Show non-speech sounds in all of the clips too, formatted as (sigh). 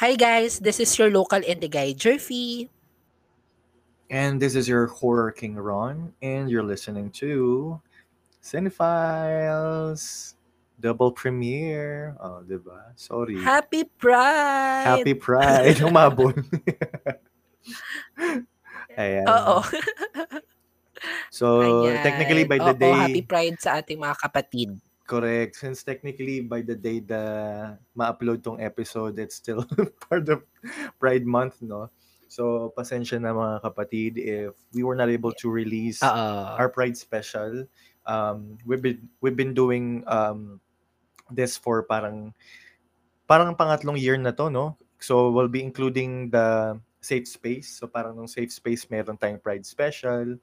Hi guys, this is your local indie guy, Jerfy. And this is your Horror King Ron, and you're listening to Cinephiles double premiere. Oh, diba? Sorry. Happy Pride! Happy Pride. (laughs) Humabol. (laughs) Ayan. Oo. So, Ayan. technically by the Oo, day, happy Pride sa ating mga kapatid. Correct. Since technically by the day the ma-upload tong episode, it's still (laughs) part of Pride Month, no? So, pasensya na mga kapatid if we were not able to release Oo. our Pride special. Um, we've been we've been doing um this for parang parang pangatlong year na to, no? So we'll be including the safe space. So parang nung safe space meron tayong Pride special.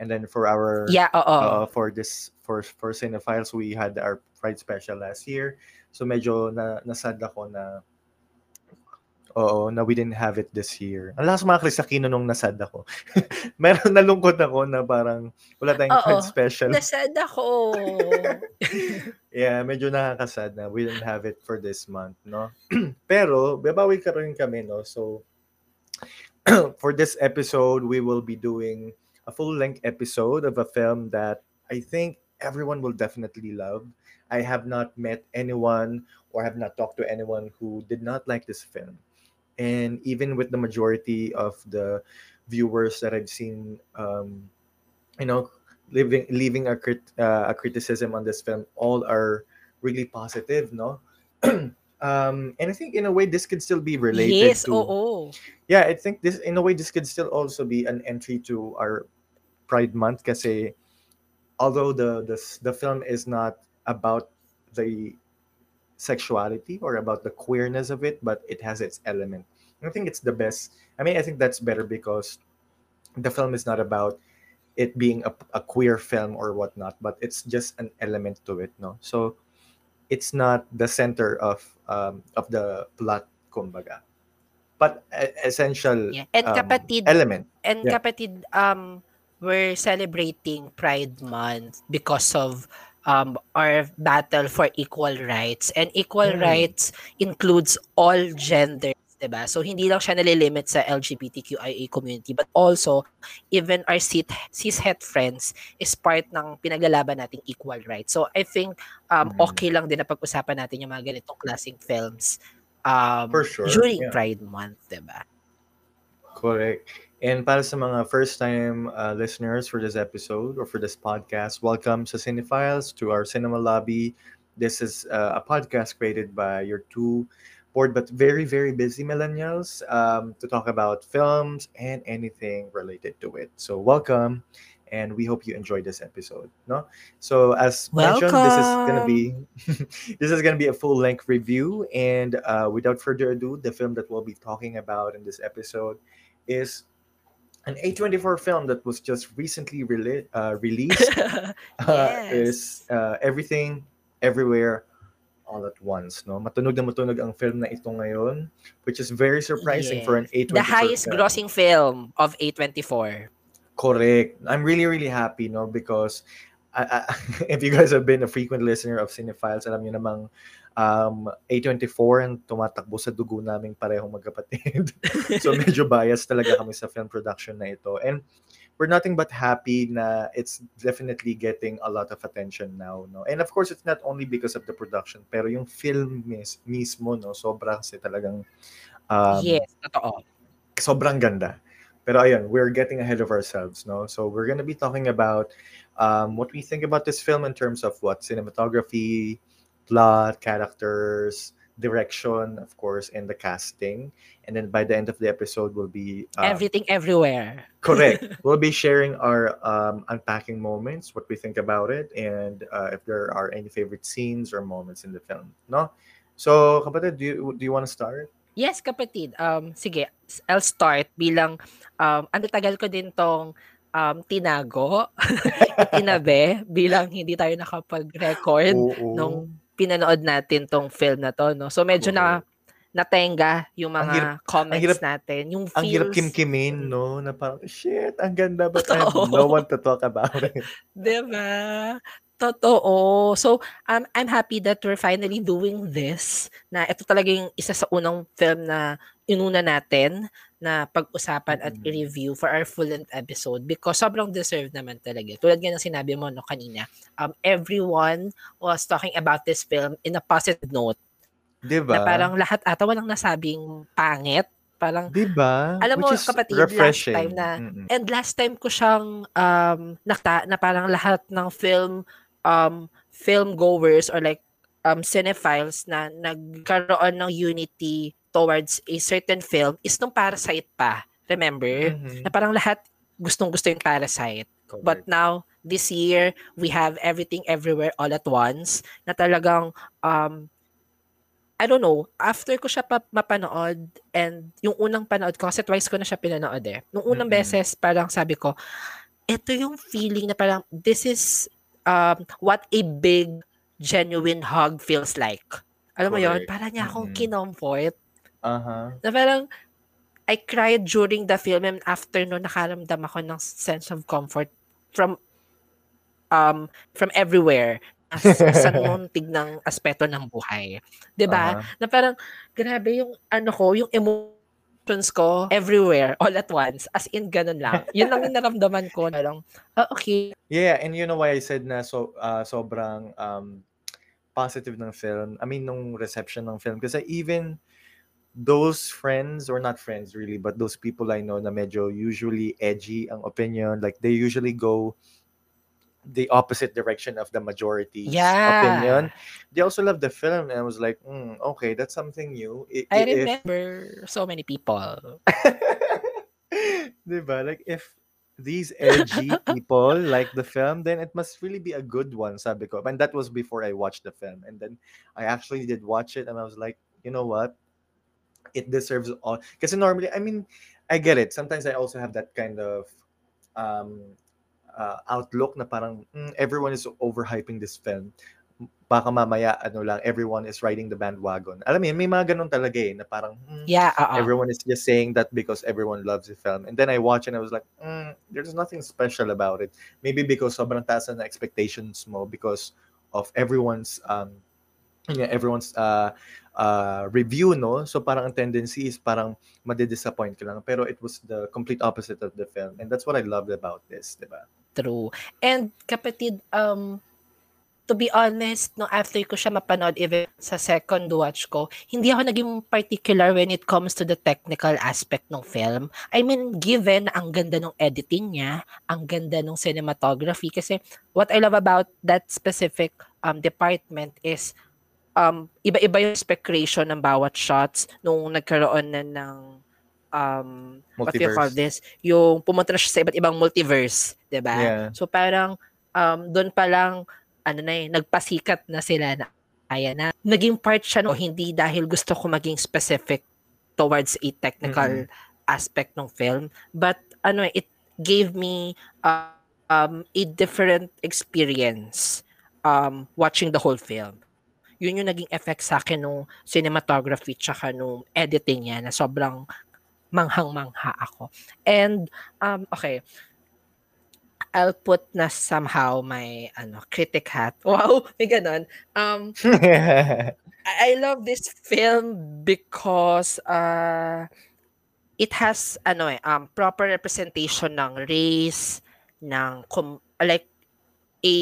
And then for our Yeah, uh, for this for for Cinephiles, we had our Pride special last year. So medyo na nasad ako na Oo, na we didn't have it this year. Ang lakas mga Chris Aquino nung nasad ako. (laughs) Meron nalungkot ako na parang wala tayong Oo. Pride special. Nasad ako. (laughs) Yeah, medyo nakakasad na we didn't have it for this month, no? (clears throat) Pero, babawi ka rin kami, no? So, (clears throat) for this episode, we will be doing a full-length episode of a film that I think everyone will definitely love. I have not met anyone or have not talked to anyone who did not like this film. And even with the majority of the viewers that I've seen, um, you know, leaving leaving a crit, uh, a criticism on this film, all are really positive, no? (clears throat) um, and I think in a way this could still be related yes, to oo. yeah, I think this in a way this could still also be an entry to our Pride Month kasi although the the the film is not about the sexuality or about the queerness of it, but it has its element. And I think it's the best. I mean, I think that's better because the film is not about it being a, a queer film or whatnot, but it's just an element to it, no? So it's not the center of um, of the plot, kumbaga. But essential Yeah. And um, kapatid, element. and yeah. kapatid, um, we're celebrating Pride Month because of um our battle for equal rights. And equal Mm. rights includes all genders, 'di ba? So hindi lang siya nalilimit sa LGBTQIA community, but also even our cis cishet friends is part ng pinaglalaban nating equal rights. So I think um Mm. okay lang din na pag-usapan natin yung mga ganitong klaseng films um For sure, during yeah. Pride Month, 'di ba? Correct. And para sa mga first-time uh, listeners for this episode or for this podcast, welcome to Cinephiles, to our cinema lobby. This is uh, a podcast created by your two bored but very, very busy millennials um, to talk about films and anything related to it. So welcome, and we hope you enjoy this episode. No, so as mentioned, this is gonna be (laughs) this is gonna be a full-length review, and uh, without further ado, the film that we'll be talking about in this episode is an A24 film that was just recently rele- uh, released. (laughs) Uh, is uh, Everything, Everywhere, All at Once. No? Matunog na matunog ang film na ito ngayon, which is very surprising for an A24 The highest film. grossing film of A24. Correct. I'm really, really happy, no? Because I, I, (laughs) if you guys have been a frequent listener of Cinephiles, alam niyo namang um, A24 ang tumatakbo sa dugo naming parehong magkapatid. (laughs) so (laughs) medyo biased talaga kami sa film production na ito. And we're nothing but happy na it's definitely getting a lot of attention now, no? And of course, it's not only because of the production, pero yung film mis- mismo, no? Sobrang kasi talagang um, yes, totoo. sobrang ganda. Pero ayun, we're getting ahead of ourselves, no? So we're gonna be talking about um, what we think about this film in terms of what cinematography, plot, characters, direction, of course, and the casting. And then by the end of the episode, we'll be um, Everything, everywhere. correct. (laughs) we'll be sharing our um, unpacking moments, what we think about it, and uh, if there are any favorite scenes or moments in the film. No. So, kapatid, do you, do you want to start? Yes, kapatid. Um, sige, I'll start bilang, um, ano tagal ko din tong um, tinago, (laughs) itinabi, bilang hindi tayo nakapag-record Oo. nung pinanood natin tong film na to, no? So, medyo na natenga yung Ang mga hirap- comments hirap- natin. Yung Ang hirap feels, kimkimin, no? Na parang, shit, ang ganda, but I have Totoo. no one to talk about it. (laughs) Diba? Totoo. So, um, I'm happy that we're finally doing this. Na ito talaga yung isa sa unang film na inuna natin na pag-usapan at Mm. i-review for our full-length episode because sobrang deserved naman talaga. Tulad nga ng sinabi mo no kanina, um, everyone was talking about this film in a positive note. Diba? Na parang lahat ata walang nasabing pangit. Parang Diba? Alam mo, Which is kapatid, last refreshing. time na- Mm-mm. And last time ko siyang um nakta na parang lahat ng film um film goers or like um cinephiles na nagkaroon ng unity towards a certain film is nung Parasite pa. Remember? Mhm. Na parang lahat gustong-gusto yung Parasite. But Correct. now this year we have everything everywhere all at once na talagang um I don't know, after ko siya pa mapanood and yung unang panood ko, kasi twice ko na siya pinanood eh. Nung unang Mm-mm. beses, parang sabi ko, ito yung feeling na parang, this is um, what a big, genuine hug feels like. Alam mo yon. Para niya akong Mm-mm. kinomfort. Aha. Na parang, I cried during the film and after no, nakaramdam ako ng sense of comfort from um from everywhere as (laughs) sa muntig ng aspeto ng buhay. 'Di ba? Aha. na parang grabe yung ano ko, yung emotions ko everywhere all at once. As in ganun lang. Yun lang yung naramdaman ko na lang. Ah, okay. Yeah, and you know why I said na so uh, sobrang um, positive ng film. I mean, nung reception ng film. Kasi even those friends, or not friends really, but those people I know na medyo usually edgy ang opinion, like they usually go the opposite direction of the majority's Yeah. opinion. They also love the film, and I was like, mm, okay, that's something new. I- I i- if- remember so many people. (laughs) Diba? Like if these edgy (laughs) people like the film, then it must really be a good one, sabi ko. And that was before I watched the film. And then I actually did watch it and I was like, you know what? It deserves all. Because normally, I mean, I get it. Sometimes I also have that kind of um uh, outlook na parang "Mm, everyone is overhyping this film. Baka mamaya, ano lang, everyone is riding the bandwagon. Alam mo yun, may mga ganun talaga eh, na parang, "Hmm, Yeah, oo. everyone is just saying that because everyone loves the film. And then I watch and I was like, mm, there's nothing special about it. Maybe because sobrang taas na expectations mo because of everyone's um nga, everyone's uh, uh, review, no? So parang ang tendency is parang madidisappoint ka lang. Pero it was the complete opposite of the film. And that's what I loved about this, di ba? True. And kapatid, um, to be honest, no, after ko siya mapanood even sa second watch ko, hindi ako naging particular when it comes to the technical aspect ng film. I mean, given ang ganda ng editing niya, ang ganda ng cinematography, kasi what I love about that specific um, department is um, iba-iba yung spec ng bawat shots nung nagkaroon na ng um, what do you call Multiverse. this? Yung pumunta na siya sa iba't ibang multiverse, 'di ba? Yeah. So parang um doon pa lang ano na eh, nagpasikat na sila na kaya na naging part siya no hindi dahil gusto ko maging specific towards a technical aspect ng film but ano eh, it gave me uh, um a different experience um watching the whole film yun yung naging effect sa akin nung cinematography tsaka nung editing niya na sobrang manghang-mangha ako. And, um, okay, I'll put na somehow my ano critic hat. (laughs) Wow, may ganon. Um, (laughs) I I love this film because uh, it has ano eh, um, proper representation ng race, ng com- like a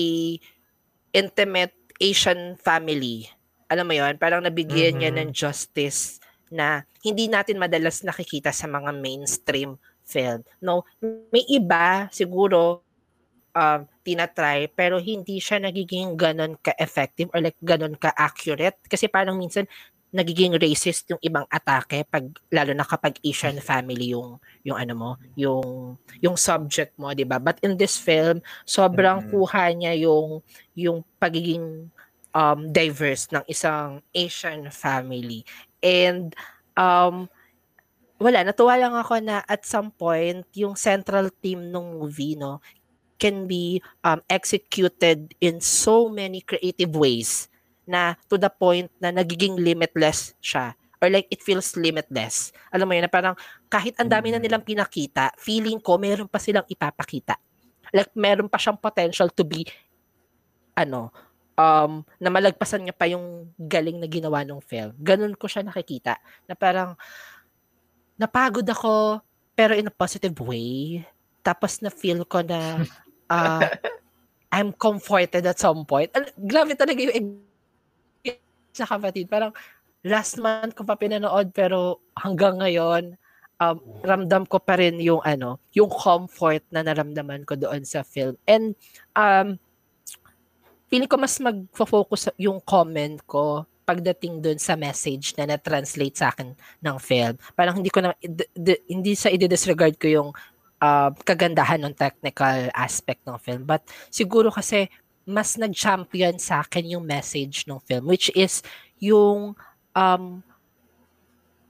intimate Asian family. Alam mo yon parang nabigyan niya Mhm. ng justice na hindi natin madalas nakikita sa mga mainstream film. No, may iba siguro um, tinatry pero hindi siya nagiging ganon ka-effective or like ganon ka-accurate kasi parang minsan nagiging racist yung ibang atake pag lalo na kapag Asian family yung yung ano mo yung yung subject mo 'di ba but in this film sobrang Mm. kuha niya yung yung pagiging um, diverse ng isang Asian family. And um, wala, natuwa lang ako na at some point, yung central theme ng movie, no, can be um, executed in so many creative ways na to the point na nagiging limitless siya or like it feels limitless. Alam mo yun, na parang kahit ang dami na mm. nilang pinakita, feeling ko meron pa silang ipapakita. Like meron pa siyang potential to be ano, um, na malagpasan niya pa yung galing na ginawa ng film. Ganun ko siya nakikita. Na parang, napagod ako, pero in a positive way. Tapos na feel ko na uh, (laughs) I'm comforted at some point. Grabe talaga yung sa kapatid. Parang last month ko pa pinanood pero hanggang ngayon um, ramdam ko pa rin yung ano, yung comfort na naramdaman ko doon sa film. And um, feeling ko mas magfo-focus yung comment ko pagdating doon sa message na na-translate sa akin ng film. Parang hindi ko na d- d- hindi sa i-disregard ko yung uh, kagandahan ng technical aspect ng film. But siguro kasi mas nag-champion sa akin yung message ng film which is yung um,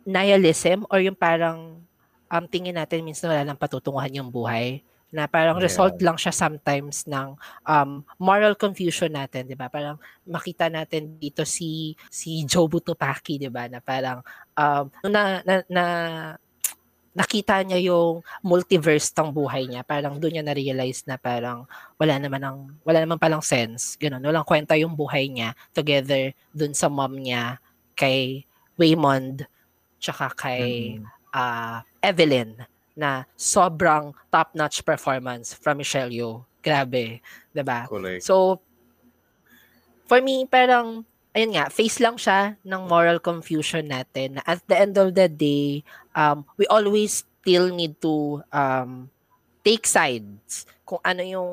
nihilism or yung parang um, tingin natin minsan wala nang patutunguhan yung buhay na parang yeah. result lang siya sometimes ng um, moral confusion natin, 'di ba? Parang makita natin dito si si Jobu Tupaki, 'di ba? Na parang um, na, na, na nakita niya yung multiverse ng buhay niya. Parang doon niya na-realize na parang wala naman ang wala naman palang sense. Ganun, walang kwenta yung buhay niya together doon sa mom niya kay Waymond tsaka kay mm-hmm. uh, Evelyn na sobrang top-notch performance from Michelle Yeoh. Grabe, 'di ba? So for me parang ayun nga, face lang siya ng moral confusion natin. At the end of the day, um, we always still need to um, take sides kung ano yung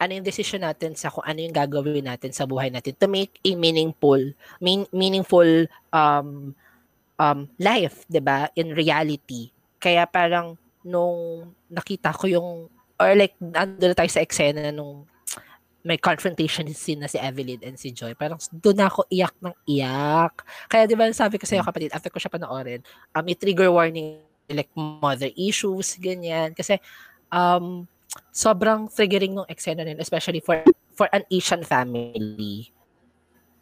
ano yung decision natin sa kung ano yung gagawin natin sa buhay natin to make a meaningful mean, meaningful um um life, 'di ba? In reality. Kaya parang nung nakita ko yung or like ando na tayo sa eksena nung may confrontation scene na si Evelyn and si Joy. Parang doon ako iyak ng iyak. Kaya di ba sabi ko sa iyo hmm. kapatid, after ko siya panoorin, um, may trigger warning like mother issues, ganyan. Kasi um, sobrang triggering ng eksena nila, especially for for an Asian family.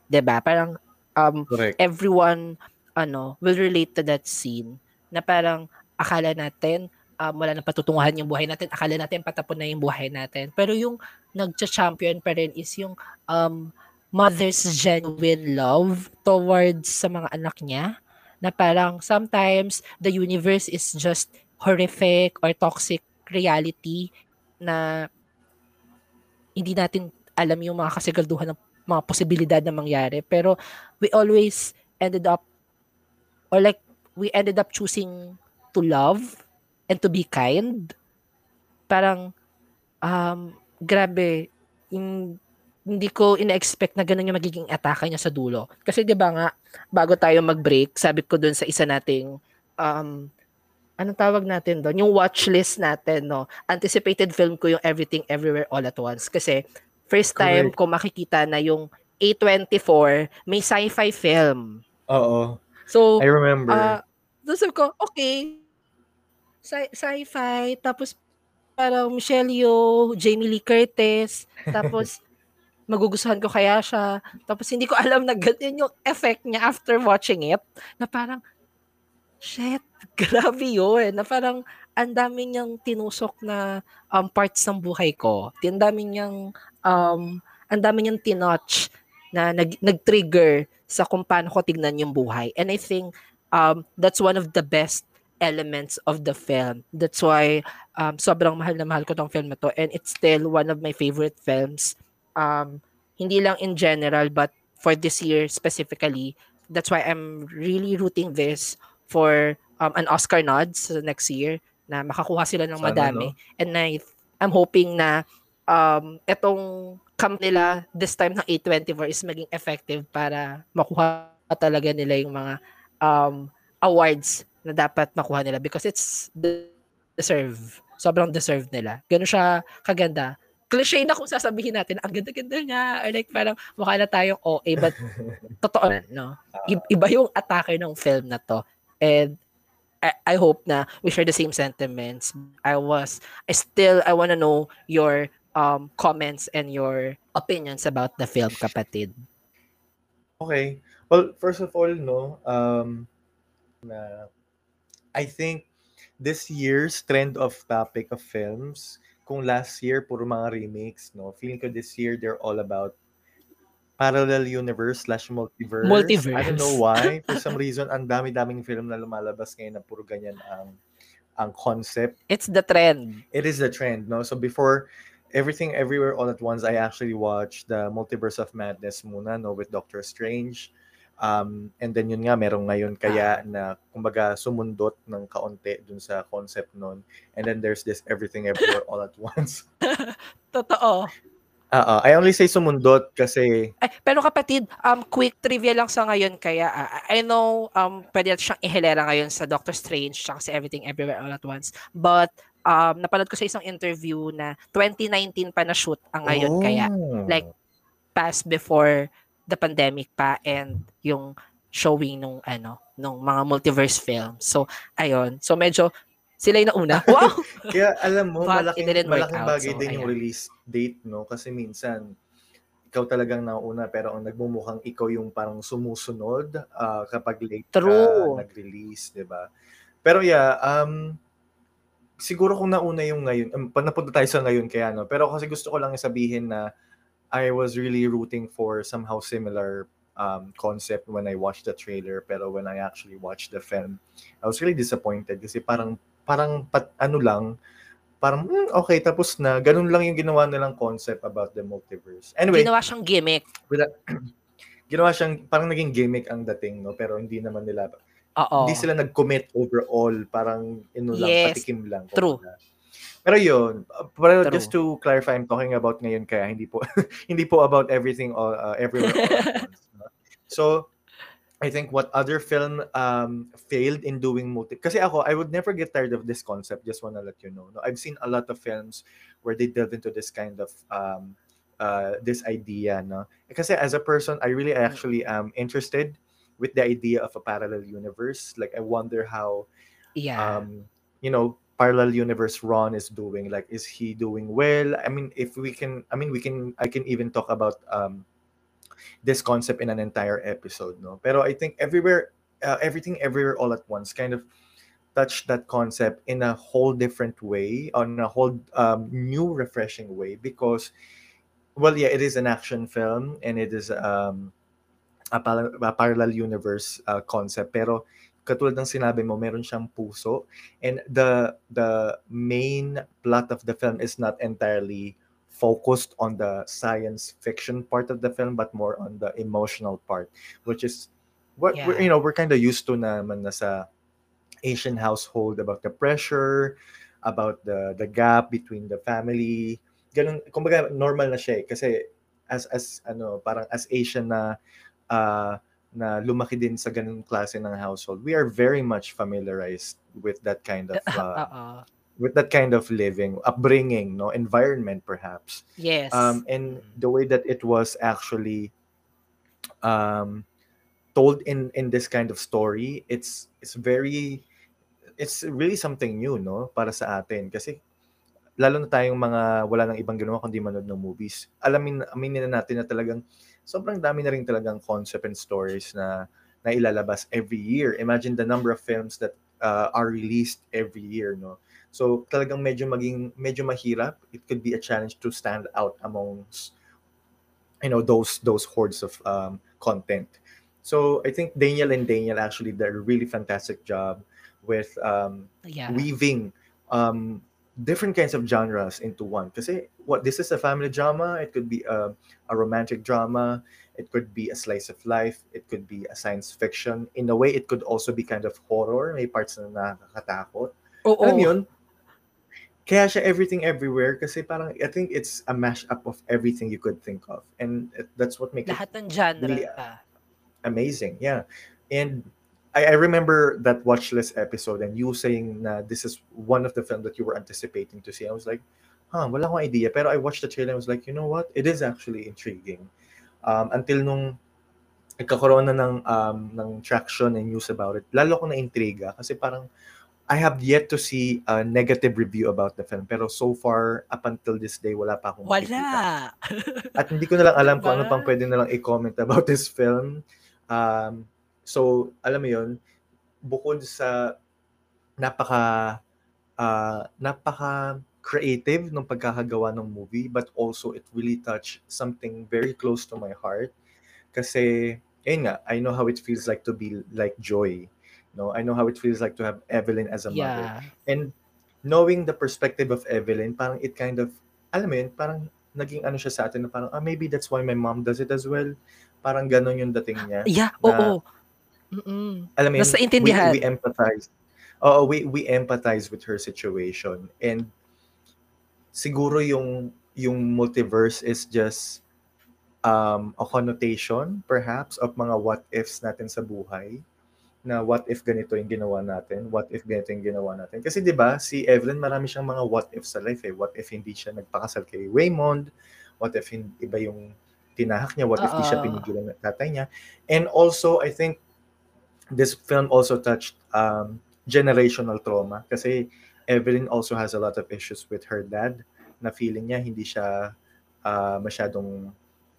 'Di ba? Parang um, Correct. everyone ano will relate to that scene na parang akala natin um, wala nang patutunguhan yung buhay natin. Akala natin patapon na yung buhay natin. Pero yung nagcha-champion pa rin is yung um, mother's genuine love towards sa mga anak niya na parang sometimes the universe is just horrific or toxic reality na hindi natin alam yung mga kasigalduhan ng mga posibilidad na mangyari pero we always ended up or like we ended up choosing to love and to be kind. Parang, um, grabe, in, hindi ko ina-expect na ganun yung magiging atake niya sa dulo. Kasi 'di ba nga, bago tayo mag-break, sabi ko doon sa isa nating um anong tawag natin doon? Yung watch list natin, no. Anticipated film ko yung Everything Everywhere All at Once kasi first time Correct. ko makikita na yung A24 may sci-fi film. Oo. So, I remember. Uh, sabi ko, okay, sci- sci-fi, tapos parang Michelle Yeoh, Jamie Lee Curtis, (laughs) tapos magugustuhan ko kaya siya. Tapos hindi ko alam na ganyan yung effect niya after watching it, na parang, shit, (laughs) grabe yun. Na parang, ang dami niyang tinusok na um, parts ng buhay ko. Ang dami niyang, um, ang dami niyang tinouch na nag, nag-trigger sa kung paano ko tignan yung buhay. And I think um, that's one of the best elements of the film. That's why um, sobrang mahal na mahal ko tong film na to and it's still one of my favorite films. Um, hindi lang in general but for this year specifically. That's why I'm really rooting this for um, an Oscar nod sa next year na makakuha sila ng madami. no? And I, I'm hoping na um, itong camp nila this time ng A24 is maging effective para makuha talaga nila yung mga um, awards na dapat makuha nila because it's deserve. Sobrang deserve nila. Ganun siya kaganda, cliche na kung sasabihin natin, ang ganda-ganda niya, or like parang mukha na tayong OA, but (laughs) totoo na, no? Iba yung atake ng film na to. And I, I hope na we share the same sentiments. I was, I still, I wanna know your um, comments and your opinions about the film, kapatid. Okay. Well, first of all, no, um, na I think this year's trend of topic of films, kung last year puro mga remakes, no, feeling ko this year they're all about parallel universe slash multiverse. Multiverse. I don't know why. (laughs) For some reason, ang dami-daming film na lumalabas ngayon na puro ganyan ang ang concept. It's the trend. It is the trend, no? So before Everything Everywhere All at Once, I actually watched the Multiverse of Madness muna, no, with Doctor Strange. Um, and then yun nga, meron ngayon kaya na, kumbaga, sumundot ng kaunti dun sa concept nun. And then there's this Everything Everywhere All at Once. (laughs) Totoo. Uh, I only say sumundot kasi Ay, pero kapatid, um, quick trivia lang sa ngayon kaya ah, I know um, pwede natin siyang ihilera ngayon sa Doctor Strange tsaka sa Everything Everywhere All at Once. But um, napanood ko sa isang interview na 2019 pa na shoot ang ngayon kaya Oh. like past before the pandemic pa and yung showing nung ano nung mga multiverse film. So ayun. So medyo sila yung nauna. (laughs) Wow. (laughs) Kaya alam mo, But malaking, malaking out, bagay so din yung ayan. release date, no? Kasi minsan, ikaw talagang nauna pero ang nagmumukhang ikaw yung parang sumusunod ah, kapag late True. ka nag-release, di ba? Pero yeah, um, siguro kung nauna yung ngayon, um, napunta tayo sa ngayon kaya, no? Pero kasi gusto ko lang sabihin na I was really rooting for somehow similar um, concept when I watched the trailer pero when I actually watched the film, I was really disappointed kasi parang parang pat, ano lang, parang "Hmm, okay tapos na, ganun lang yung ginawa nilang concept about the multiverse. Anyway, Ginawa siyang gimmick. (clears throat) ginawa siyang parang naging gimmick ang dating no pero hindi naman nila Oo. hindi sila nag-commit overall parang ino lang Yes, patikim lang true. kumbaga. Pero yun uh, pero True. just to clarify I'm talking about ngayon kaya hindi po (laughs) hindi po about everything all uh, everywhere all (laughs) once no? so I think what other film um, failed in doing multi kasi ako I would never get tired of this concept just wanna let you know no I've seen a lot of films where they delve into this kind of um, uh, this idea no kasi as a person I really actually am interested with the idea of a parallel universe like I wonder how Yeah. um you know parallel universe Ron is doing? Like is he doing well? I mean if we can I mean we can I can even talk about um this concept in an entire episode no? Pero I think everywhere uh, everything everywhere all at once kind of touched that concept in a whole different way on a whole um, new refreshing way because well yeah it is an action film and it is um a, pal- a parallel universe uh, concept pero katulad ng sinabi mo meron siyang puso and the the main plot of the film is not entirely focused on the science fiction part of the film but more on the emotional part which is what we're, Yeah. you know we're kind of used to naman na sa Asian household about the pressure about the the gap between the family ganun kumbaga normal na siya eh. kasi as as ano parang as Asian na uh, na lumaki din sa ganung klase ng household we are very much familiarized with that kind of (laughs) uh, with that kind of living upbringing no environment perhaps. Yes. um and the way that it was actually um told in in this kind of story it's it's very it's really something new no para sa atin. Kasi lalo na tayong mga wala nang ibang ginawa kundi manood ng movies. Alamin aminin na natin na talagang sobrang dami na rin talagang concept and stories na na ilalabas every year. Imagine the number of films that uh, are released every year no? So talagang medyo maging medyo mahirap. It could be a challenge to stand out amongst you know those those hordes of um, content. So i think daniel and daniel actually did a really fantastic job with um, yeah. weaving um, different kinds of genres into one. Kasi what this is a family drama, it could be a, a romantic drama, it could be a slice of life, it could be a science fiction. In a way, it could also be kind of horror. May parts na nakakatakot. Oo. Alam mo yun? Kaya siya everything everywhere kasi parang I think it's a mashup of everything you could think of. And that's what makes it Lahat ng genre. Really, pa. amazing. Yeah. And I, I remember that watch list episode and you saying na this is one of the film that you were anticipating to see. I was like, huh, wala akong idea. Pero I watched the trailer and was like, you know what? It is actually intriguing. Um, until nung nagkakaroon na ng, um, ng traction and news about it, lalo ko na intriga kasi parang I have yet to see a negative review about the film. Pero so far, up until this day, wala pa akong Wala. At hindi ko na lang alam kung ano pang (laughs) pwede na lang i-comment about this film. Um, so, alam mo yun, bukod sa napaka uh, napaka creative ng pagkakagawa ng movie but also it really touched something very close to my heart kasi ayun nga I know how it feels like to be like Joy no I know how it feels like to have Evelyn as a mother Yeah. and knowing the perspective of Evelyn parang it kind of alam mo yun parang naging ano siya sa atin na parang ah, maybe that's why my mom does it as well parang ganon yung dating niya Yeah, na oo. Mm-mm. alam mo yun, Nasa we, intindihan. we empathize. Oo, we, we empathize with her situation. And siguro yung yung multiverse is just um, a connotation perhaps of mga what ifs natin sa buhay na what if ganito yung ginawa natin, what if ganito yung ginawa natin. Kasi 'di ba, si Evelyn marami siyang mga what if sa life eh. What if hindi siya nagpakasal kay Raymond? What if hin- iba yung tinahak niya? What if di siya Oo. pinigilan ng tatay niya? And also, I think this film also touched um, generational trauma kasi Evelyn also has a lot of issues with her dad na feeling niya hindi siya ah, masyadong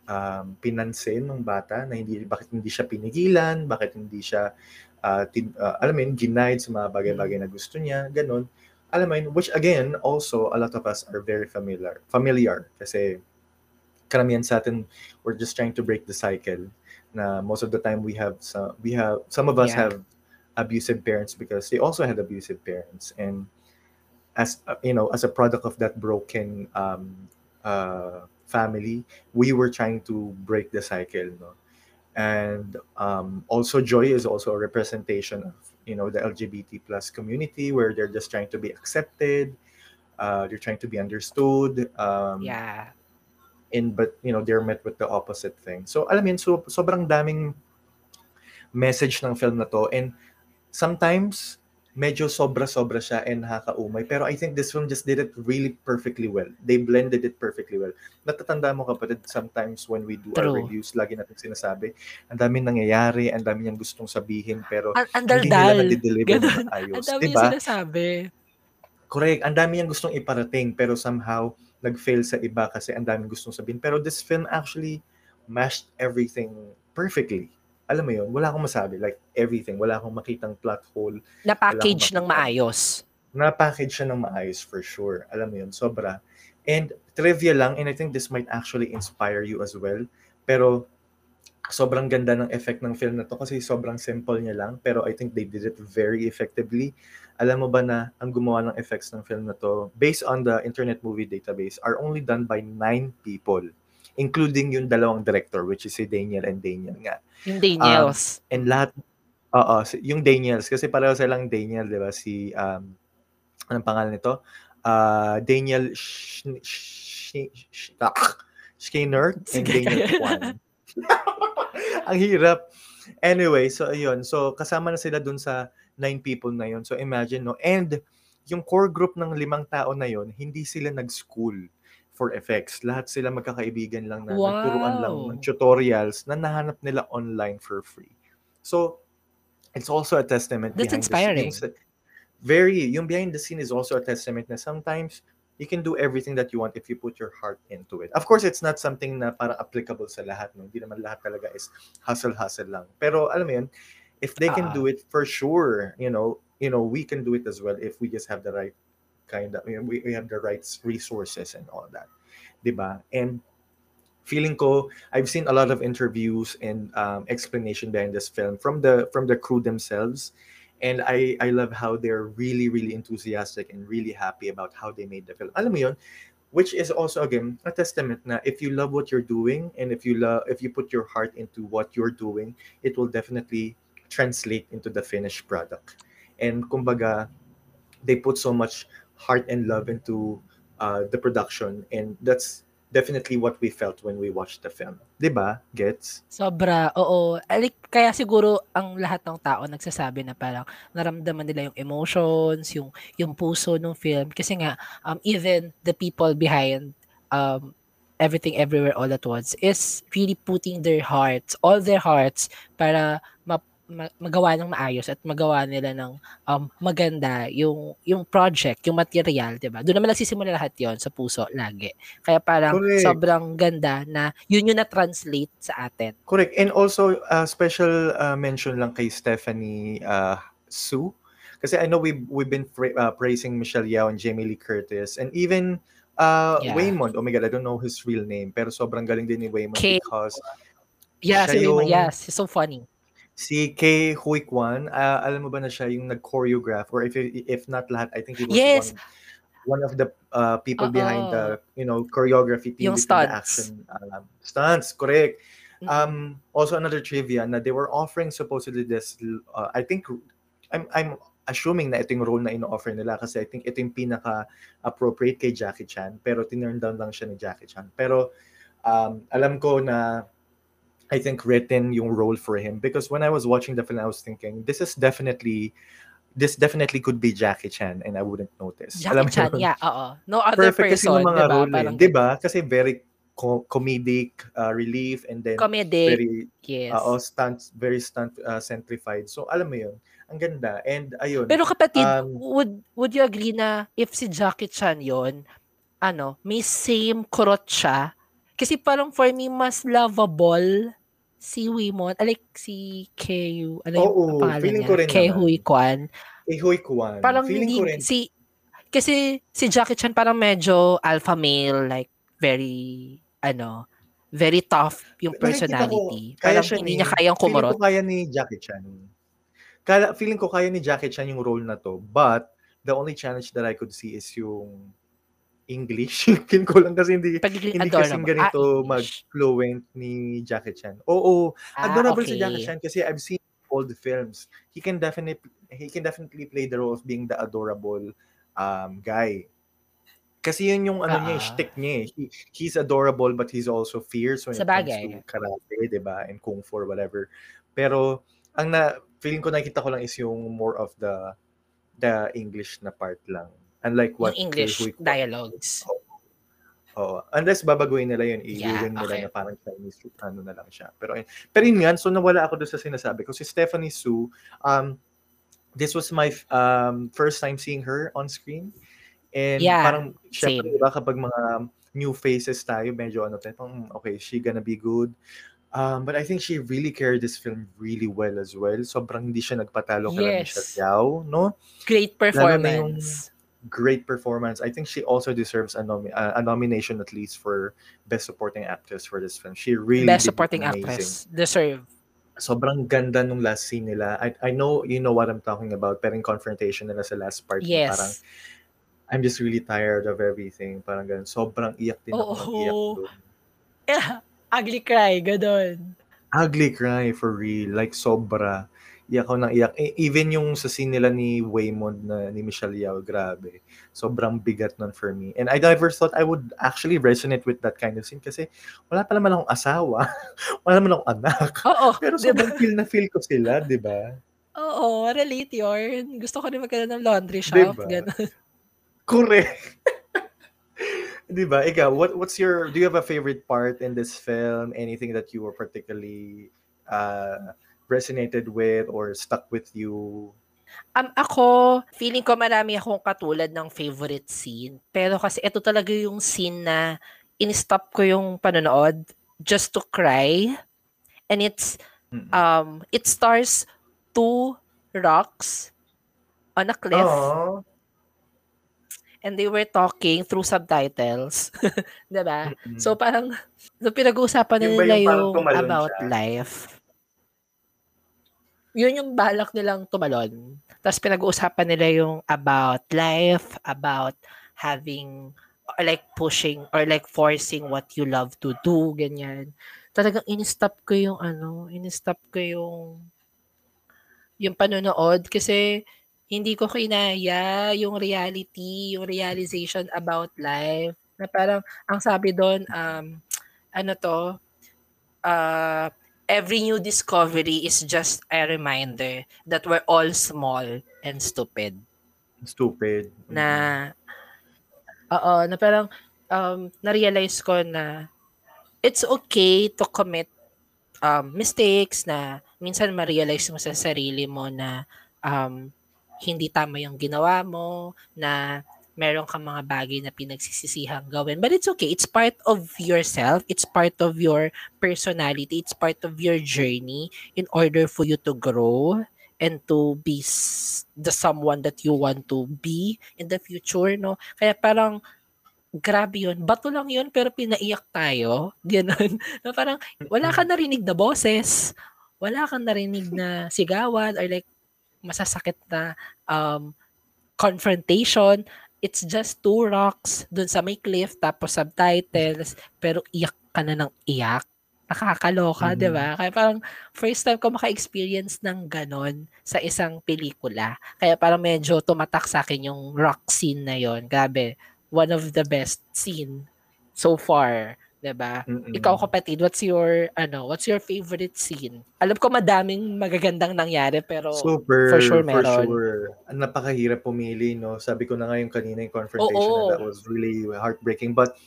um, pinansin ng bata na hindi bakit hindi siya pinigilan, bakit hindi siya ah, tin, ah, alam mo yun, sa mga bagay-bagay na gusto niya, ganun. Alam mo which again, also, a lot of us are very familiar. Familiar kasi karamihan sa atin, we're just trying to break the cycle na most of the time we have some, we have, some of us Yeah. have abusive parents because they also had abusive parents. And as, uh, you know, as a product of that broken um, uh, family, we were trying to break the cycle, no? and um, also joy is also a representation of you know the lgbt plus community where they're just trying to be accepted uh, they're trying to be understood um, Yeah. And but you know they're met with the opposite thing. So alam yun so sobrang daming message ng film na to. And sometimes medyo sobra-sobra siya and nakakaumay. Pero I think this film just did it really perfectly well. They blended it perfectly well. Natatanda mo kapatid sometimes when we do our True. reviews lagi natin sinasabi ang daming nangyayari ang dami niyang gustong sabihin pero Ang, ang hindi nila Ganun. ng Ang ayos dami di yung ba? sinasabi. correct. Ang dami niyang gustong iparating pero somehow nag-fail sa iba kasi ang daming gustong sabihin pero this film actually mashed everything perfectly alam mo yun wala akong masabi like everything wala akong makitang plot hole Na-package ng maayos. na-package siya ng maayos for sure. Alam mo yun, sobra. And trivia lang, and I think this might actually inspire you as well. Pero sobrang ganda ng effect ng film na to kasi sobrang simple niya lang. Pero I think they did it very effectively. Alam mo ba na ang gumawa ng effects ng film na to, based on the Internet Movie Database, are only done by nine people. Including yung dalawang director, which is si Daniel and Daniel nga. Yung Daniels. And lahat, oo, yung Daniels, kasi pareho silang Daniel, di ba? Si, um, anong pangalan nito? Ah, Daniel ah, Skinner and. Daniel Kwan. (laughs) Ang hirap. Anyway, so ayun. So kasama na sila dun sa nine people na yun. So imagine, no? And yung core group ng limang tao na yun, hindi sila nag-school for effects. Lahat sila magkakaibigan lang na nagturuan lang Wow. ng tutorials na nahanap nila online for free. So, it's also a testament That's inspiring. the scenes. Very, yung behind the scene is also a testament na sometimes you can do everything that you want if you put your heart into it. Of course, it's not something na parang applicable sa lahat. No? Hindi naman lahat talaga is hustle-hustle lang. Pero alam mo yun, if they can Ah. do it for sure, you know, you know, we can do it as well if we just have the right kind of, you know, we, we have the right resources and all that. 'Di ba? And feeling ko, I've seen a lot of interviews and um, explanation behind this film from the from the crew themselves. And I I love how they're really really enthusiastic and really happy about how they made the film. Alam mo yun, which is also again a testament na if you love what you're doing and if you love if you put your heart into what you're doing, it will definitely translate into the finished product. And kumbaga, they put so much heart and love into uh, the production and that's definitely what we felt when we watched the film. 'Di ba? Gets? Sobra, oo. Like, kaya siguro ang lahat ng tao nagsasabi na parang naramdaman nila yung emotions, yung yung puso ng film kasi nga um even the people behind um everything everywhere all at once is really putting their hearts, all their hearts para ma- ma- magawa ng maayos at magawa nila ng um, maganda yung yung project, yung material, 'di ba? Doon naman nagsisimula lahat 'yon sa puso lagi. Kaya parang Correct. sobrang ganda na yun yung na-translate sa atin. Correct. And also, uh, special uh, mention lang kay Stephanie uh, Su. Kasi I know we've, we've been fra- uh, praising Michelle Yao and Jamie Lee Curtis and even uh, Yeah. Waymond. Oh my God, I don't know his real name. Pero sobrang galing din ni Waymond Kay- because Yeah, si Raymond, yung- yes, he's so funny. Si Kay Hui Kwan, uh, alam mo ba na siya yung nag-choreograph or if if not lahat, I think he was Yes. one, one of the uh, people Oo. behind the, you know, choreography team Yung within the stunts. action um, stunts, correct. Mm. Um, also another trivia na they were offering supposedly this, uh, I think, I'm, I'm assuming na ito yung role na ino-offer nila kasi I think ito yung pinaka-appropriate kay Jackie Chan pero tinurn down lang siya ni Jackie Chan. Pero um, alam ko na I think written yung role for him because when I was watching the film I was thinking this is definitely this definitely could be Jackie Chan and I wouldn't notice. Alam Jackie mo Chan, yun? yeah, oo. No other Perfect kasi person, yung mga diba? role, eh, Parang 'di ba? Kasi very co- comedic uh, relief and then comedic, very yes. uh, stunt very stunt uh, centrified. So alam mo 'yun. Ang ganda. And ayun. Pero kapatid, Um, would would you agree na if si Jackie Chan yon ano, may same kurot siya? Kasi parang for me, mas lovable si Wimon, I like si Keu, ano yung Oo, pangalan feeling niya? ko rin Kei naman. Kwan. eh, Hui Kwan. Parang feeling hindi, ko rin. si, kasi si Jackie Chan parang medyo alpha male, like very, ano, very tough yung Nakikita ko, personality. kaya Parang siya hindi ni- niya kayang Feeling kumurot. ko kaya ni Jackie Chan. Kala, feeling ko kaya ni Jackie Chan yung role na to. But, the only challenge that I could see is yung English. (laughs) feeling ko lang kasi hindi, Pagiging hindi kasing ganito Ah, mag-fluent ni Jackie Chan. Oo, Ah, adorable si okay. Jackie Chan kasi I've seen all the films. He can definitely he can definitely play the role of being the adorable um guy. Kasi yun yung ano niya, Ah. shtick niya eh. He, he's adorable but he's also fierce when Sa it comes bagay. to karate, 'di ba? And kung fu or whatever. Pero ang na feeling ko nakita ko lang is yung more of the the English na part lang. Unlike what Yung English Kwan- dialogues. oh, Unless babaguhin nila yun, Yeah, i-win nila okay. na parang Chinese ano na lang siya. Pero pero yun nga, so nawala ako doon sa sinasabi ko. Si Stephanie Su, um, this was my um, first time seeing her on screen. And Yeah, parang, syempre, diba, kapag mga new faces tayo, medyo ano tayo, parang, okay, she gonna be good. Um, but I think she really carried this film really well as well. Sobrang hindi siya nagpatalo kay Yes. Michelle Yao, no? Great Lalo na yung performance. Great performance. I think she also deserves a, uh, a nomination at least for Best Supporting Actress for this film. She really Best supporting amazing. actress. Deserve. Sobrang ganda nung last scene nila. I, I know you know what I'm talking about, pero in confrontation nila sa last part, Yes. parang I'm just really tired of everything. Parang ganun. Sobrang iyak din ako Oo. iyak doon. Yeah, (laughs) ugly cry, gadon. Ugly cry for real. Like, sobra. Iyak ako ng iyak. E- Even yung sa scene nila ni Waymond na ni Michelle Yao, grabe. Sobrang bigat nun for me. And I never thought I would actually resonate with that kind of scene kasi wala pa naman akong asawa. (laughs) wala naman akong anak. Oo, (laughs) Pero diba? sobrang feel na feel ko sila, di ba? Oo, relate yun. Gusto ko rin magkaroon ng laundry shop. Diba? Ganun. (laughs) Correct. di ba? Ikaw, what, what's your, do you have a favorite part in this film? Anything that you were particularly uh, resonated with or stuck with you? Um, ako, feeling ko marami akong katulad ng favorite scene. Pero kasi ito talaga yung scene na in-stop ko yung panonood just to cry. And it's, um, it stars two rocks on a cliff. Aww. And they were talking through subtitles. (laughs) 'Di ba? Mm-mm. So parang so pinag-uusapan na nila yung yung about siya? life. Yun yung balak nilang tumalon. Tapos pinag-uusapan nila yung about life, about having or like pushing or like forcing what you love to do, ganyan. Talagang in-stop ko yung ano, in-stop ko yung yung panonood kasi hindi ko kinaya yung reality, yung realization about life. Na parang, ang sabi doon, um, ano to, uh, every new discovery is just a reminder that we're all small and stupid. Stupid. Na, oo, na parang, um, na-realize ko na it's okay to commit um, mistakes na minsan ma-realize mo sa sarili mo na um, hindi tama yung ginawa mo, na meron kang mga bagay na pinagsisisihang gawin. But it's okay. It's part of yourself. It's part of your personality. It's part of your journey in order for you to grow and to be the someone that you want to be in the future, no? Kaya parang grabe yun. Bato lang yun, pero pinaiyak tayo. (laughs) Ganun. Na parang, wala ka narinig na boses. Wala kang narinig na sigawan or like, masasakit na um, confrontation. It's just two rocks dun sa may cliff, tapos subtitles, pero iyak ka na ng iyak. Nakakaloka, mm-hmm. di ba? Kaya parang first time ko maka-experience ng ganon sa isang pelikula. Kaya parang medyo tumatak sa akin yung rock scene na yon Grabe, one of the best scene so far, 'di ba? Ikaw kapatid, what's your ano, what's your favorite scene? Alam ko madaming magagandang nangyari pero Super, for sure meron. For sure. Ang napakahirap pumili, no. Sabi ko na nga yung kanina yung confrontation Oo. na that was really heartbreaking but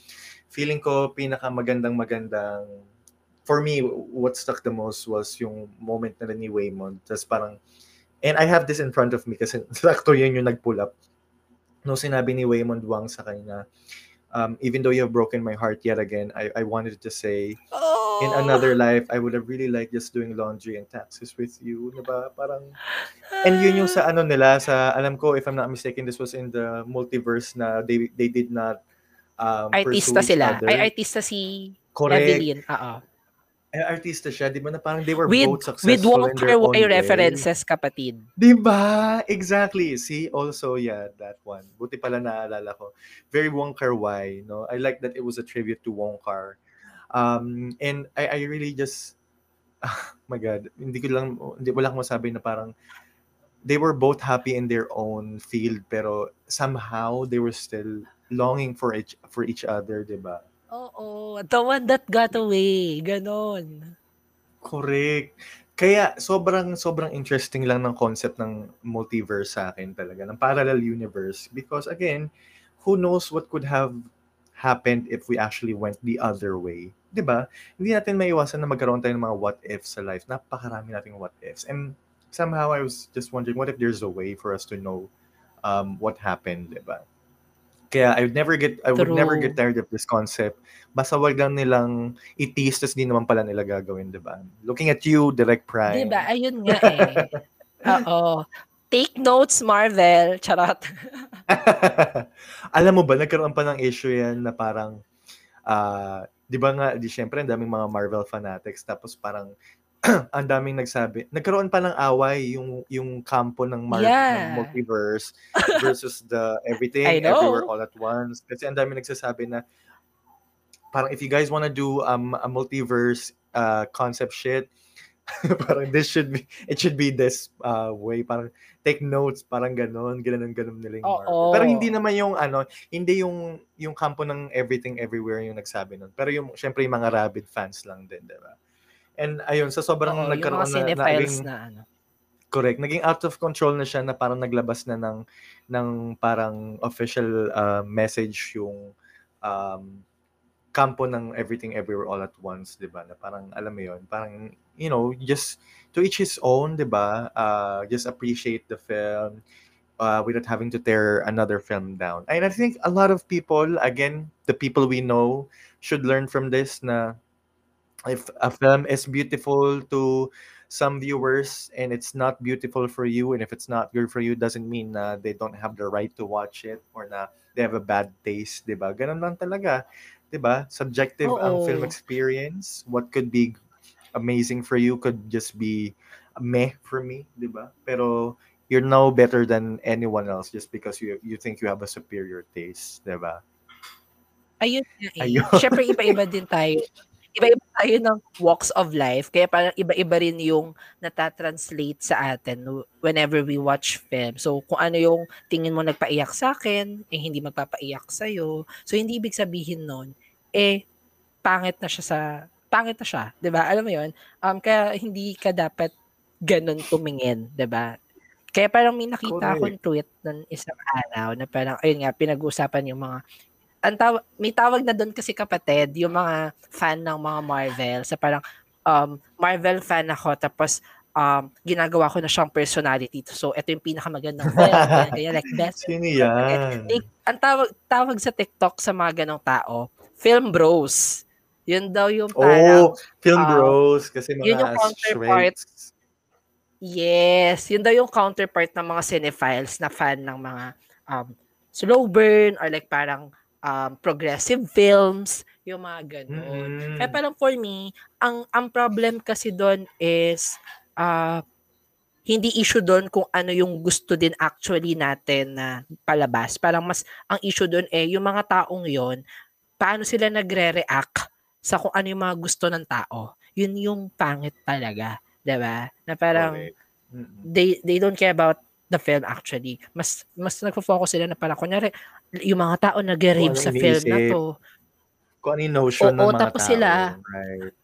feeling ko pinakamagandang magandang for me what stuck the most was yung moment na ni Waymond. Tapos parang and I have this in front of me kasi (laughs) sakto yun yung nag-pull up no sinabi ni Waymond Wang sa kanya, um, even though you have broken my heart yet again, I, I wanted to say, oh. in another life, I would have really liked just doing laundry and taxes with you. Diba? Parang, and yun yung sa ano nila, sa, alam ko, if I'm not mistaken, this was in the multiverse na they, they did not um, Artista sila. Other. Ay, artista si Correct. Evelyn. Eh, artista siya, di ba na parang they were with, both successful with in their own way. references, kapatid. Di ba? Exactly. See, also, yeah, that one. Buti pala naalala ko. Very Wong Kar Wai, no? I like that it was a tribute to Wong Kar. Um, and I, I really just, (laughs) oh my God, hindi ko lang, hindi, wala akong masabi na parang, they were both happy in their own field, pero somehow they were still longing for each, for each other, di ba? Oo, the one that got away, gano'n. Correct. Kaya sobrang sobrang interesting lang ng concept ng multiverse sa akin talaga, ng parallel universe because again, who knows what could have happened if we actually went the other way, 'di ba? Hindi natin maiwasan na magkaroon tayo ng mga what ifs sa life. Napakarami nating what ifs. And somehow I was just wondering what if there's a way for us to know um, what happened, 'di ba? Kaya I would never get I would never get tired of this concept. Basta wag lang nilang i-tease tas di naman pala nila gagawin, 'di ba? Looking at you, Direct Prime. 'Di ba? Ayun nga eh. (laughs) Oo. Take notes, Marvel. Charot. (laughs) Alam mo ba, nagkaroon pa ng issue yan na parang, uh, di ba nga, di syempre, ang daming mga Marvel fanatics, tapos parang (clears throat) ang daming nagsabi. Nagkaroon pa ng away yung yung kampo ng, Mar- yeah. ng multiverse versus the everything (laughs) everywhere all at once. Kasi ang daming nagsasabi na parang if you guys wanna do um, a multiverse uh, concept shit, (laughs) parang this should be it should be this uh, way parang take notes parang ganon ganun ganun nila yung oh, pero hindi naman yung ano hindi yung yung kampo ng everything everywhere yung nagsabi nun pero yung syempre yung mga rabid fans lang din di ba And ayun, sa sobrang Oo, nagkaroon na, naging, na ano. Correct. Naging out of control na siya na parang naglabas na ng ng parang official uh, message yung um, kampo ng Everything Everywhere All at Once, 'di ba? Na parang alam mo 'yon, parang you know, just to each his own, 'di ba? Uh, just appreciate the film uh, without having to tear another film down. And I think a lot of people, again, the people we know should learn from this na if a film is beautiful to some viewers and it's not beautiful for you and if it's not good for you doesn't mean na they don't have the right to watch it or na they have a bad taste, 'di ba? Ganun lang talaga, 'di ba? Subjective Oo. ang film experience. What could be amazing for you could just be meh for me, 'di ba? Pero you're no better than anyone else just because you you think you have a superior taste, 'di ba? Ayun nga eh. Ayun. Syempre iba-iba din tayo iba-iba tayo ng walks of life. Kaya parang iba-iba rin yung natatranslate sa atin whenever we watch film. So, kung ano yung tingin mo nagpaiyak sa akin, eh hindi magpapaiyak sa'yo. So, hindi ibig sabihin nun, eh, pangit na siya sa, pangit na siya. ba Alam mo yon Um, kaya hindi ka dapat ganun tumingin, ba Kaya parang may nakita akong tweet ng isang araw na parang, ayun nga, pinag-uusapan yung mga ang taw- may tawag na doon kasi kapatid, yung mga fan ng mga Marvel, sa parang um, Marvel fan ako, tapos um, ginagawa ko na siyang personality. So, ito yung pinakamagandang film. kaya, kaya like, best. Sino yan? Like, ang tawag, tawag sa TikTok sa mga ganong tao, film bros. Yun daw yung parang... Oh, film um, bros. Kasi mga yun yung counterpart. Yes. Yun daw yung counterpart ng mga cinephiles na fan ng mga um, slow burn or like parang um, progressive films, yung mga ganun. Mm. Kaya parang for me, ang ang problem kasi doon is uh, hindi issue doon kung ano yung gusto din actually natin na palabas. Parang mas ang issue doon eh yung mga taong yon paano sila nagre-react sa kung ano yung mga gusto ng tao. Yun yung pangit talaga, 'di ba? Na parang okay. they they don't care about the film actually. Mas mas nagfo-focus sila na parang kunyari yung mga tao nag-rave sa film na to. Kung ano yung notion Oo, ng mga tapos tao. Sila, right.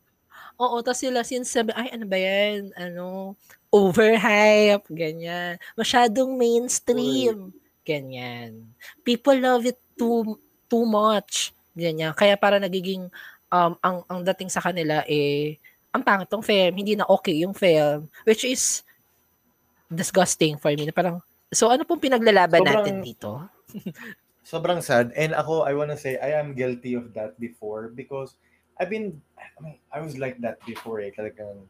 Oo, tapos sila sinasabi, ay ano ba yan? Ano, overhype, ganyan. Masyadong mainstream, ganyan. People love it too too much, ganyan. Kaya para nagiging um, ang ang dating sa kanila eh ang pangit tong film, hindi na okay yung film, which is disgusting for me. Parang, so ano pong pinaglalaban Sobrang, natin dito? (laughs) sobrang sad. And ako, I wanna say, I am guilty of that before because I've been, I mean, I was like that before eh. Talagang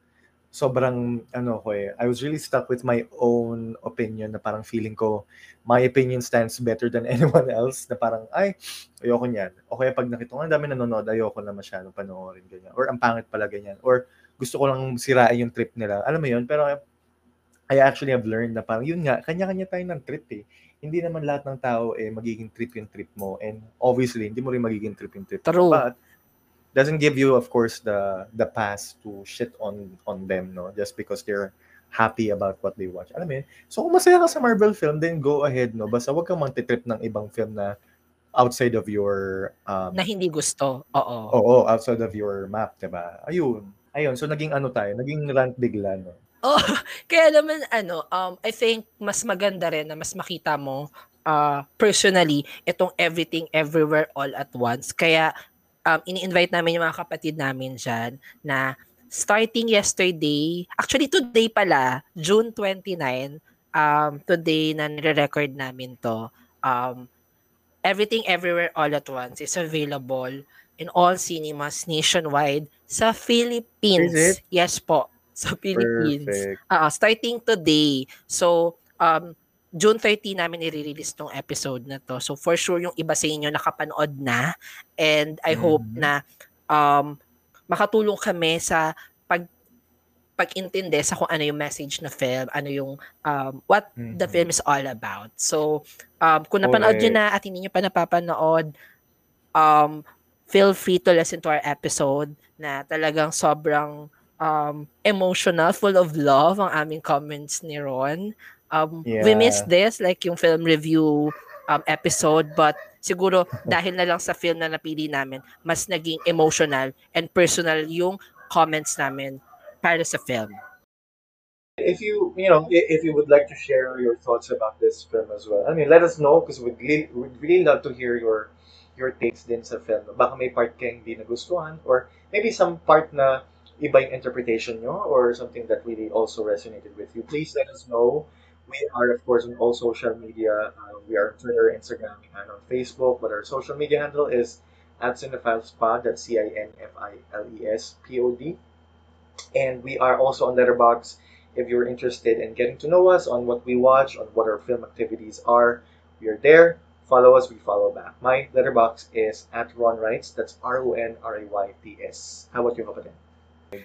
sobrang, ano ko eh, I was really stuck with my own opinion na parang feeling ko, my opinion stands better than (laughs) anyone else na parang, ay, ayoko niyan. O kaya pag nakita ko, ang dami nanonood, ayoko na masyadong panoorin ganyan. Or ang pangit pala ganyan. Or gusto ko lang sirain yung trip nila. Alam mo yun? Pero I actually have learned na parang, yun nga, kanya-kanya tayo ng trip eh hindi naman lahat ng tao eh magiging trip yung trip mo and obviously hindi mo rin magiging trip yung trip True. But doesn't give you of course the the pass to shit on on them no just because they're happy about what they watch. Alam mo yun? So kung masaya ka sa Marvel film, then go ahead no. Basta wag kang magte-trip ng ibang film na outside of your um, na hindi gusto. Oo. Oo, outside of your map, 'di ba? Ayun. Ayun, so naging ano tayo, naging rant bigla no. Oh, (laughs) kaya naman ano, um, I think mas maganda rin na mas makita mo uh, personally itong everything everywhere all at once. Kaya um, ini-invite namin yung mga kapatid namin dyan na starting yesterday, actually today pala, June 29, um, today na nire-record namin to, um, Everything Everywhere All at Once is available in all cinemas nationwide sa Philippines. Yes po sa (laughs) Philippines. Uh, starting today. So, um, June 30 namin i-release tong episode na to. So, for sure, yung iba sa inyo nakapanood na. And I mm-hmm. hope na um, makatulong kami sa pag pag-intindi sa kung ano yung message na film, ano yung um, what mm-hmm. the film is all about. So, um, kung napanood okay. nyo na at hindi nyo pa napapanood, um, feel free to listen to our episode na talagang sobrang um, emotional, full of love ang aming comments ni Ron. Um, yeah. We missed this, like yung film review um, episode, but siguro (laughs) dahil na lang sa film na napili namin, mas naging emotional and personal yung comments namin para sa film. If you, you know, if you would like to share your thoughts about this film as well, I mean, let us know because we'd really, we'd really love to hear your your takes din sa film. Baka may part kayong hindi nagustuhan or maybe some part na iba yung interpretation nyo or something that really also resonated with you, please let us know. We are, of course, on all social media. Uh, we are on Twitter, Instagram, and on Facebook, but our social media handle is at CinephileSpod, that's C-I-N-F-I-L-E-S-P-O-D. And we are also on Letterbox if you're interested in getting to know us on what we watch, on what our film activities are. We are there. Follow us, we follow back. My letterbox is at Ron Writes. That's R O N R A Y T S. How about you, Kapatid?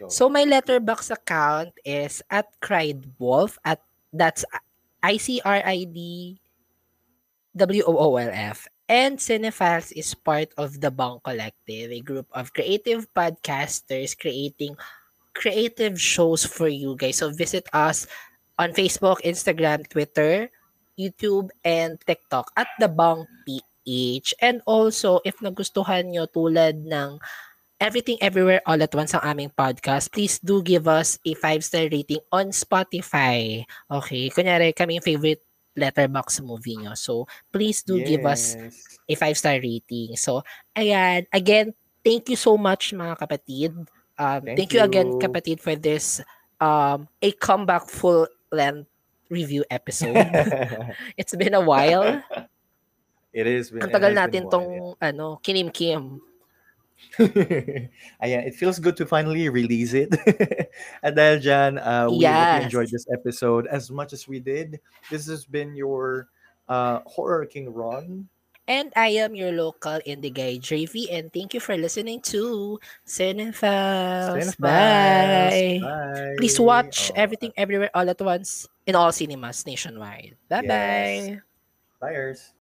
So my letterbox account is at Cried Wolf at that's I C R I D W O O L F And Cinephiles is part of the Bong Collective, a group of creative podcasters creating creative shows for you guys. So visit us on Facebook, Instagram, Twitter, YouTube, and TikTok at the Bong PH. And also, if nagustuhan nyo tulad ng Everything Everywhere All at Once ang aming podcast, please do give us a 5-star rating on Spotify. Okay? Kunyari, kami yung favorite letterbox movie nyo. So, please do give us Yes. a 5-star rating. So, ayan. Again, thank you so much mga kapatid. Um, Thank thank, you. again you. kapatid for this um, a comeback full length review episode. (laughs) It's been a while. it is. been- Ang tagal natin a tong while, ano, kinim-kim. (laughs) Ayan, it feels good to finally release it. (laughs) At dahil dyan, uh, we hope you enjoyed this episode as much as we did. This has been your uh, Horror King Ron. And I am your local indie guy, JV, and thank you for listening to. Cinephiles. Bye. Bye. Please watch Oh, Everything Everywhere All at Once in all cinemas nationwide. Bye-bye. Yes. Buyers.